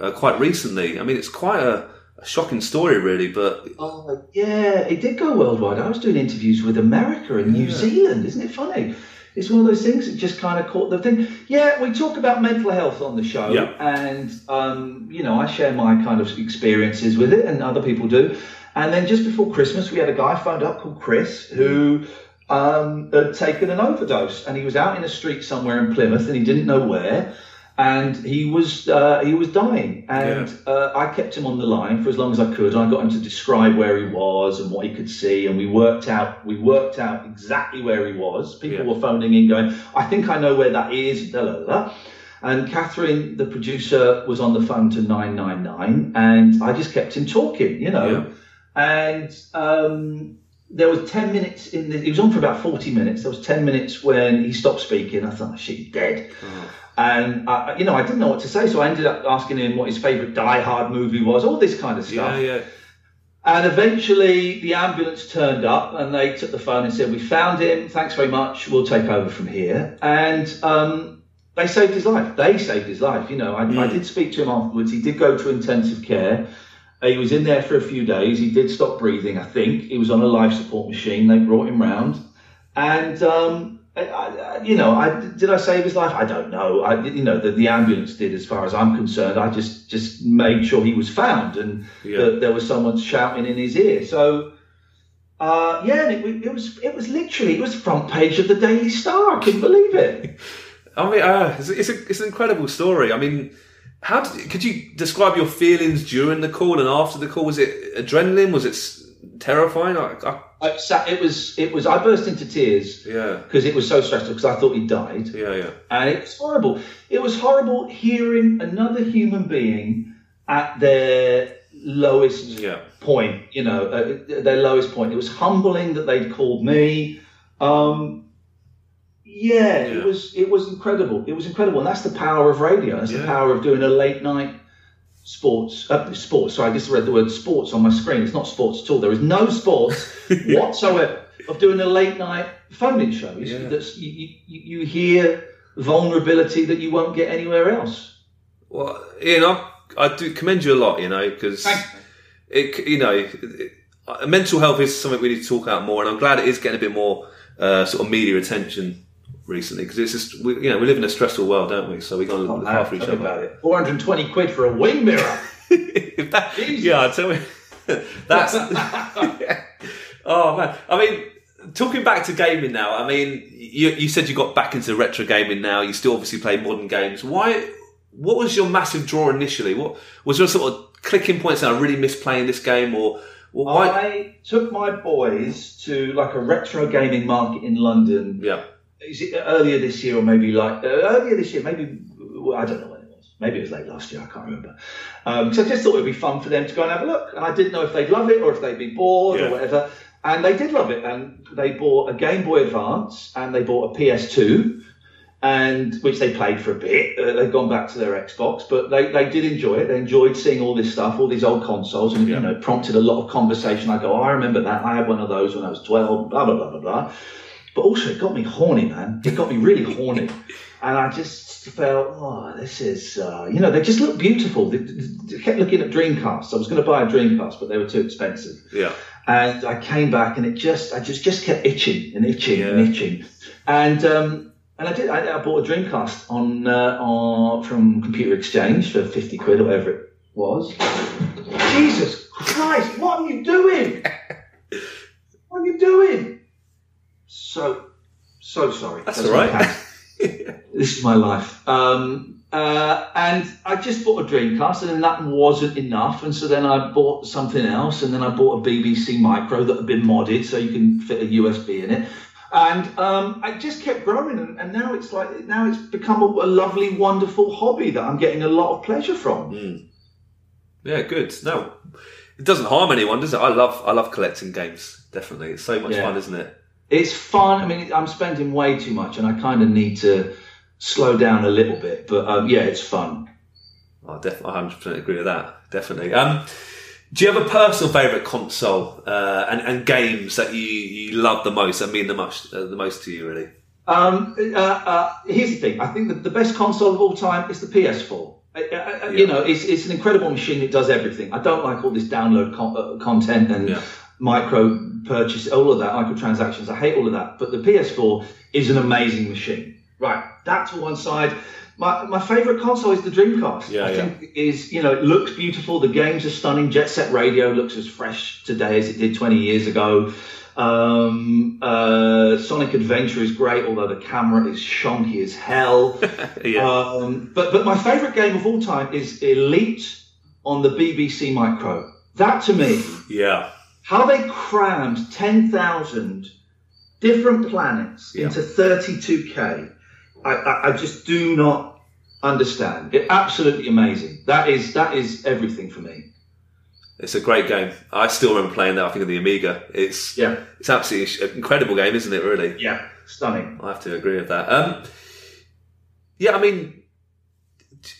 uh, quite recently. I mean, it's quite a, a shocking story, really. But Oh, yeah, it did go worldwide. I was doing interviews with America and New Zealand. Isn't it funny? It's one of those things that just kind of caught the thing. Yeah, we talk about mental health on the show, Yeah. and um, you know, I share my kind of experiences with it, and other people do. And then just before Christmas, we had a guy phoned up called Chris who um, had taken an overdose, and he was out in a street somewhere in Plymouth, and he didn't know where. And he was uh, he was dying, and Yeah. uh, I kept him on the line for as long as I could. I got him to describe where he was and what he could see, and we worked out we worked out exactly where he was. People Yeah. were phoning in, going, "I think I know where that is." Da, da, da, da. And Catherine, the producer, was on the phone to nine nine nine, and I just kept him talking, you know. Yeah. And um, there was 10 minutes in the, he was on for about 40 minutes. There was 10 minutes when he stopped speaking. I thought, oh, shit, he's dead. And, I, you know, I didn't know what to say. So I ended up asking him what his favourite Die Hard movie was, all this kind of stuff. Yeah, yeah. And eventually the ambulance turned up and they took the phone and said, We found him. Thanks very much. We'll take over from here. And um, they saved his life. They saved his life. You know, I, I did speak to him afterwards. He did go to intensive care. Uh, He was in there for a few days. He did stop breathing, I think. He was on a life support machine. They brought him round. And, um, I, I, you know, I, did I save his life? I don't know. I, you know, the, the ambulance did, as far as I'm concerned. I just, just made sure he was found and Yeah. that there was someone shouting in his ear. So, uh, yeah, and it, it was, it was literally, it was front page of the Daily Star. I couldn't believe it. I mean, uh, it's, it's, a, it's an incredible story. I mean, how did, could you describe your feelings during the call and after the call? Was it adrenaline? Was it terrifying? I, I, I sat, it was, it was. I burst into tears yeah, because it was so stressful because I thought he died. yeah, yeah, And it was horrible. It was horrible hearing another human being at their lowest yeah. point, you know, uh, their lowest point. It was humbling that they'd called me. Um, yeah, Yeah. it was it was incredible. It was incredible, and that's the power of radio. That's the power of doing a late night sports uh, sports. Sorry, I just read the word sports on my screen. It's not sports at all. There is no sports whatsoever of doing a late night phone-in show. You, Yeah. that's, you, you, you hear vulnerability that you won't get anywhere else. Well, Iain, I, I do commend you a lot, you know, because it, you know, it, uh, mental health is something we need to talk about more, and I'm glad it is getting a bit more uh, sort of media attention recently because it's just, we, you know, we live in a stressful world, don't we? So we got to oh, look after each other. about it. 420 quid for a wing mirror. If that- yeah, I tell me, that's. oh man, I mean, talking back to gaming now. I mean, you, you said you got back into retro gaming now. You still obviously play modern games. Why? What was your massive draw initially? What was your sort of clicking point saying I really miss playing this game, or, why? I took my boys to like a retro gaming market in London. yeah, Is it earlier this year or maybe like uh, earlier this year? Maybe I don't know when it was. Maybe it was late last year. I can't remember. Um, so I just thought it'd be fun for them to go and have a look, and I didn't know if they'd love it or if they'd be bored Yeah. or whatever. And they did love it, and they bought a Game Boy Advance and they bought a PS2. And which they played for a bit. Uh, they've gone back to their Xbox, but they, they did enjoy it. They enjoyed seeing all this stuff, all these old consoles, and Yeah. you know, it prompted a lot of conversation. I go, oh, I remember that. I had one of those when I was twelve. Blah blah blah blah blah. But also, it got me horny, man. It got me really horny, and I just felt, oh, this is, uh, you know, they just look beautiful. They, they kept looking at Dreamcasts. I was going to buy a Dreamcast, but they were too expensive. yeah, And I came back, and it just, I just, just kept itching and itching and Yeah. itching, and um, and I did. I, I bought a Dreamcast on, uh, on from Computer Exchange for fifty quid or whatever it was. Jesus Christ, what are you doing? What are you doing? So, so sorry. That's my all right. this is my life. Um, uh, and I just bought a Dreamcast, and then that wasn't enough. And so then I bought something else, and then I bought a BBC Micro that had been modded, so you can fit a USB in it. And um, I just kept growing, and, and now it's like now it's become a, a lovely, wonderful hobby that I'm getting a lot of pleasure from. yeah. Good. No, it doesn't harm anyone, does it? I love I love collecting games. Definitely, it's so much Yeah. fun, isn't it? It's fun. I mean, I'm spending way too much, and I kind of need to slow down a little bit. But um, yeah, it's fun. I definitely, I 100% agree with that. Definitely. Um, do you have a personal favourite console uh, and, and games that you, you love the most that mean the most uh, the most to you? Really? Um, uh, uh, here's the thing. I think that the best console of all time is the PS4. I, I, Yeah. You know, it's, it's an incredible machine. It does everything. I don't like all this download con- uh, content and Yeah. Micro purchase, all of that, microtransactions. I hate all of that. But the PS4 is an amazing machine. Right, that to one side. My, my favorite console is the Dreamcast. Yeah, I yeah. think is you know it looks beautiful. The games are stunning. Jet Set Radio looks as fresh today as it did 20 years ago. Um, uh, Sonic Adventure is great, although the camera is shonky as hell. Yeah. Um, but but my favourite game of all time is Elite on the BBC Micro. That to me, yeah. How they crammed 10,000 different planets Yeah. into 32k, I, I, I just do not understand. It absolutely amazing. That is that is everything for me. It's a great game. I still remember playing that. I think on the Amiga. It's Yeah. it's absolutely an incredible game, isn't it? Really. Yeah, stunning. I have to agree with that. Um, yeah, I mean,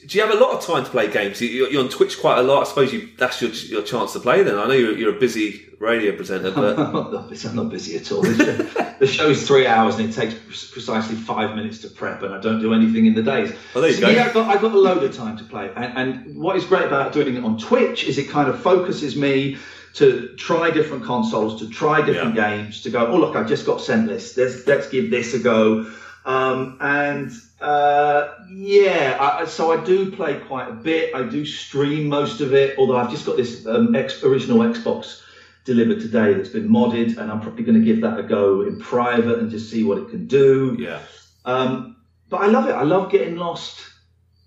do you have a lot of time to play games? You- You're, on Twitch quite a lot. I suppose you, that's your your chance to play. Then I know you're, you're a busy radio presenter, but I'm not busy, I'm not busy at all. The show, the show's three hours and it takes precisely five minutes to prep, and I don't do anything in the days. Well, there you So, go. Yeah, I've got, I've got a load of time to play. And, and what is great about doing it on Twitch is it kind of focuses me to try different consoles, to try different games, to go, oh, look, I've just got sent this. Let's, let's give this a go. Um, and uh, yeah, I, so I do play quite a bit. I do stream most of it, although I've just got this um, ex- original Xbox delivered today that's been modded, and I'm probably going to give that a go in private and just see what it can do. yeah, Um, but I love it. I love getting lost.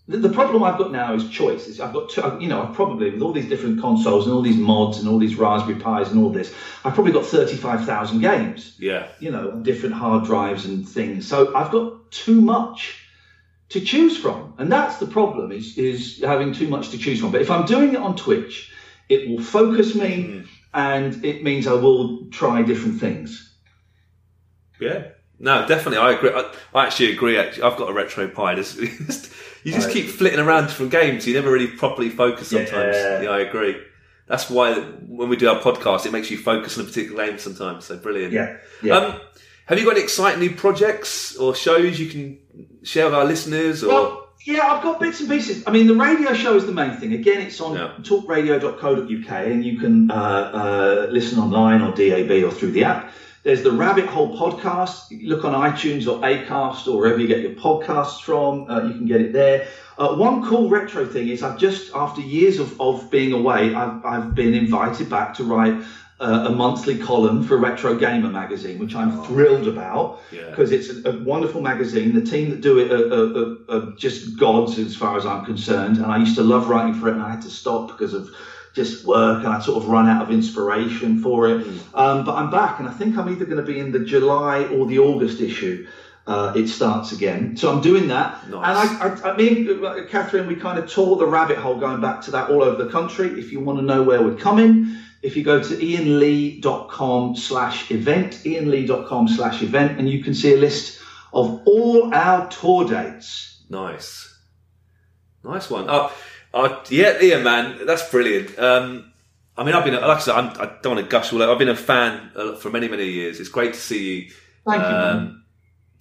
The, the problem I've got now is choice. Is I've got, two, you know, I've probably with all these different consoles and all these mods and all these Raspberry Pis and all this, I've probably got thirty-five thousand games. yeah, You know, on different hard drives and things. So I've got too much to choose from, and that's the problem. Is is having too much to choose from. But if I'm doing it on Twitch, it will focus me, and it means I will try different things. yeah. No, definitely, I agree. I, I actually agree. Actually, I've got a RetroPie. You just Right. keep flitting around different games. You never really properly focus sometimes. Yeah. Yeah, I agree. That's why when we do our podcast, it makes you focus on a particular game sometimes. So brilliant. Yeah, yeah. Um, have you got any exciting new projects or shows you can share with our listeners? Or Well, yeah, I've got bits and pieces. I mean, the radio show is the main thing. Again, it's on Yeah. talkradio.co.uk and you can uh, uh, listen online or DAB or through the app. There's the Rabbit Hole podcast. Look on iTunes or Acast or wherever you get your podcasts from. Uh, you can get it there. Uh, one cool retro thing is I've just, after years of, of being away, I've, I've been invited back to write uh, a monthly column for Retro Gamer magazine, which I'm thrilled about Yeah. because it's a, a wonderful magazine. The team that do it are, are, are, just gods as far as I'm concerned. And I used to love writing for it, and I had to stop because of just work, and I sort of run out of inspiration for it. Um, but I'm back, and I think I'm either going to be in the July or the August issue. Uh, it starts again, so I'm doing that. Nice. And I, I, I mean, uh, Catherine, we kind of tore the rabbit hole going back to that all over the country. If you want to know where we're coming, if you go to ianlee.com slash event, ianlee.com slash event, and you can see a list of all our tour dates. Nice, nice one. Oh, oh yeah, Iain, man, that's brilliant. Um, I mean, I've been, like I said, I'm, I don't want to gush all over. I've been a fan uh, for many, many years. It's great to see you Thank you. man. um,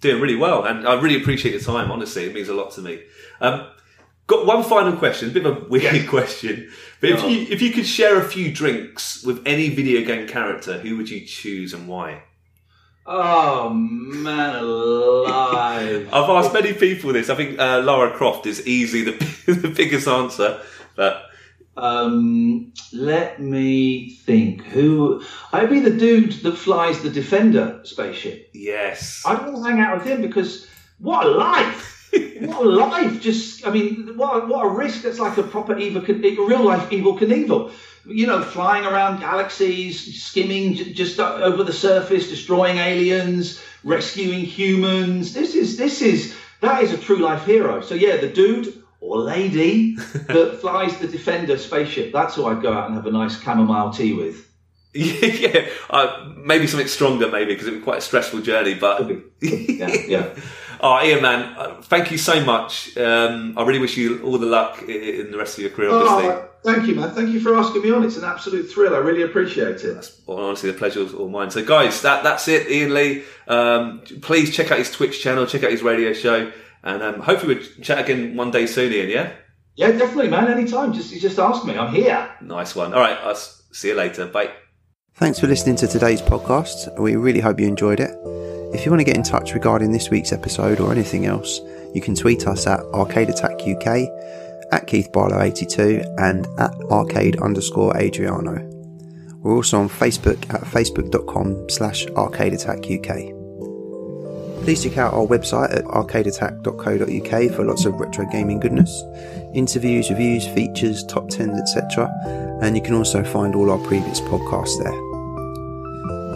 doing really well, and I really appreciate your time. Honestly, it means a lot to me. Um, got one final question, a bit of a weird question, but if you if you could share a few drinks with any video game character, who would you choose and why? Oh, man alive. I've asked many people this. I think uh, Lara Croft is easily the, the biggest answer, but Um, let me think. Who? I'd be the dude that flies the Defender spaceship. yes, I'd want to hang out with him because what a life! What a life! Just, I mean, what a, what a risk. That's like a proper evil, real life Evel Knievel. You know, flying around galaxies, skimming just over the surface, destroying aliens, rescuing humans. This is this is that is a true life hero. So yeah, the dude or lady that flies the Defender spaceship. That's who I'd go out and have a nice chamomile tea with. yeah, uh, maybe something stronger, maybe because it would be quite a stressful journey. But Yeah, yeah. oh, Iain, man, uh, thank you so much. Um, I really wish you all the luck in the rest of your career. Obviously, Oh, thank you, man. Thank you for asking me on. It's an absolute thrill. I really appreciate it. Well, honestly, the pleasure pleasure's all mine. So, guys, that that's it. Iain Lee. Um, please check out his Twitch channel, check out his radio show, and um, hopefully we'll chat again one day soon, Iain. Yeah, Yeah, definitely, man. Anytime. Just just ask me. I'm here. nice one. All right, I'll see you later. Bye. Thanks for listening to today's podcast. We really hope you enjoyed it. If you want to get in touch regarding this week's episode or anything else, you can tweet us at Arcade Attack UK, at Keith Barlow 82, and at arcade underscore Adriano. We're also on Facebook at facebook.com slash arcade attack UK. Please check out our website at arcadeattack.co.uk for lots of retro gaming goodness, interviews, reviews, features, top 10s, etc. And you can also find all our previous podcasts there.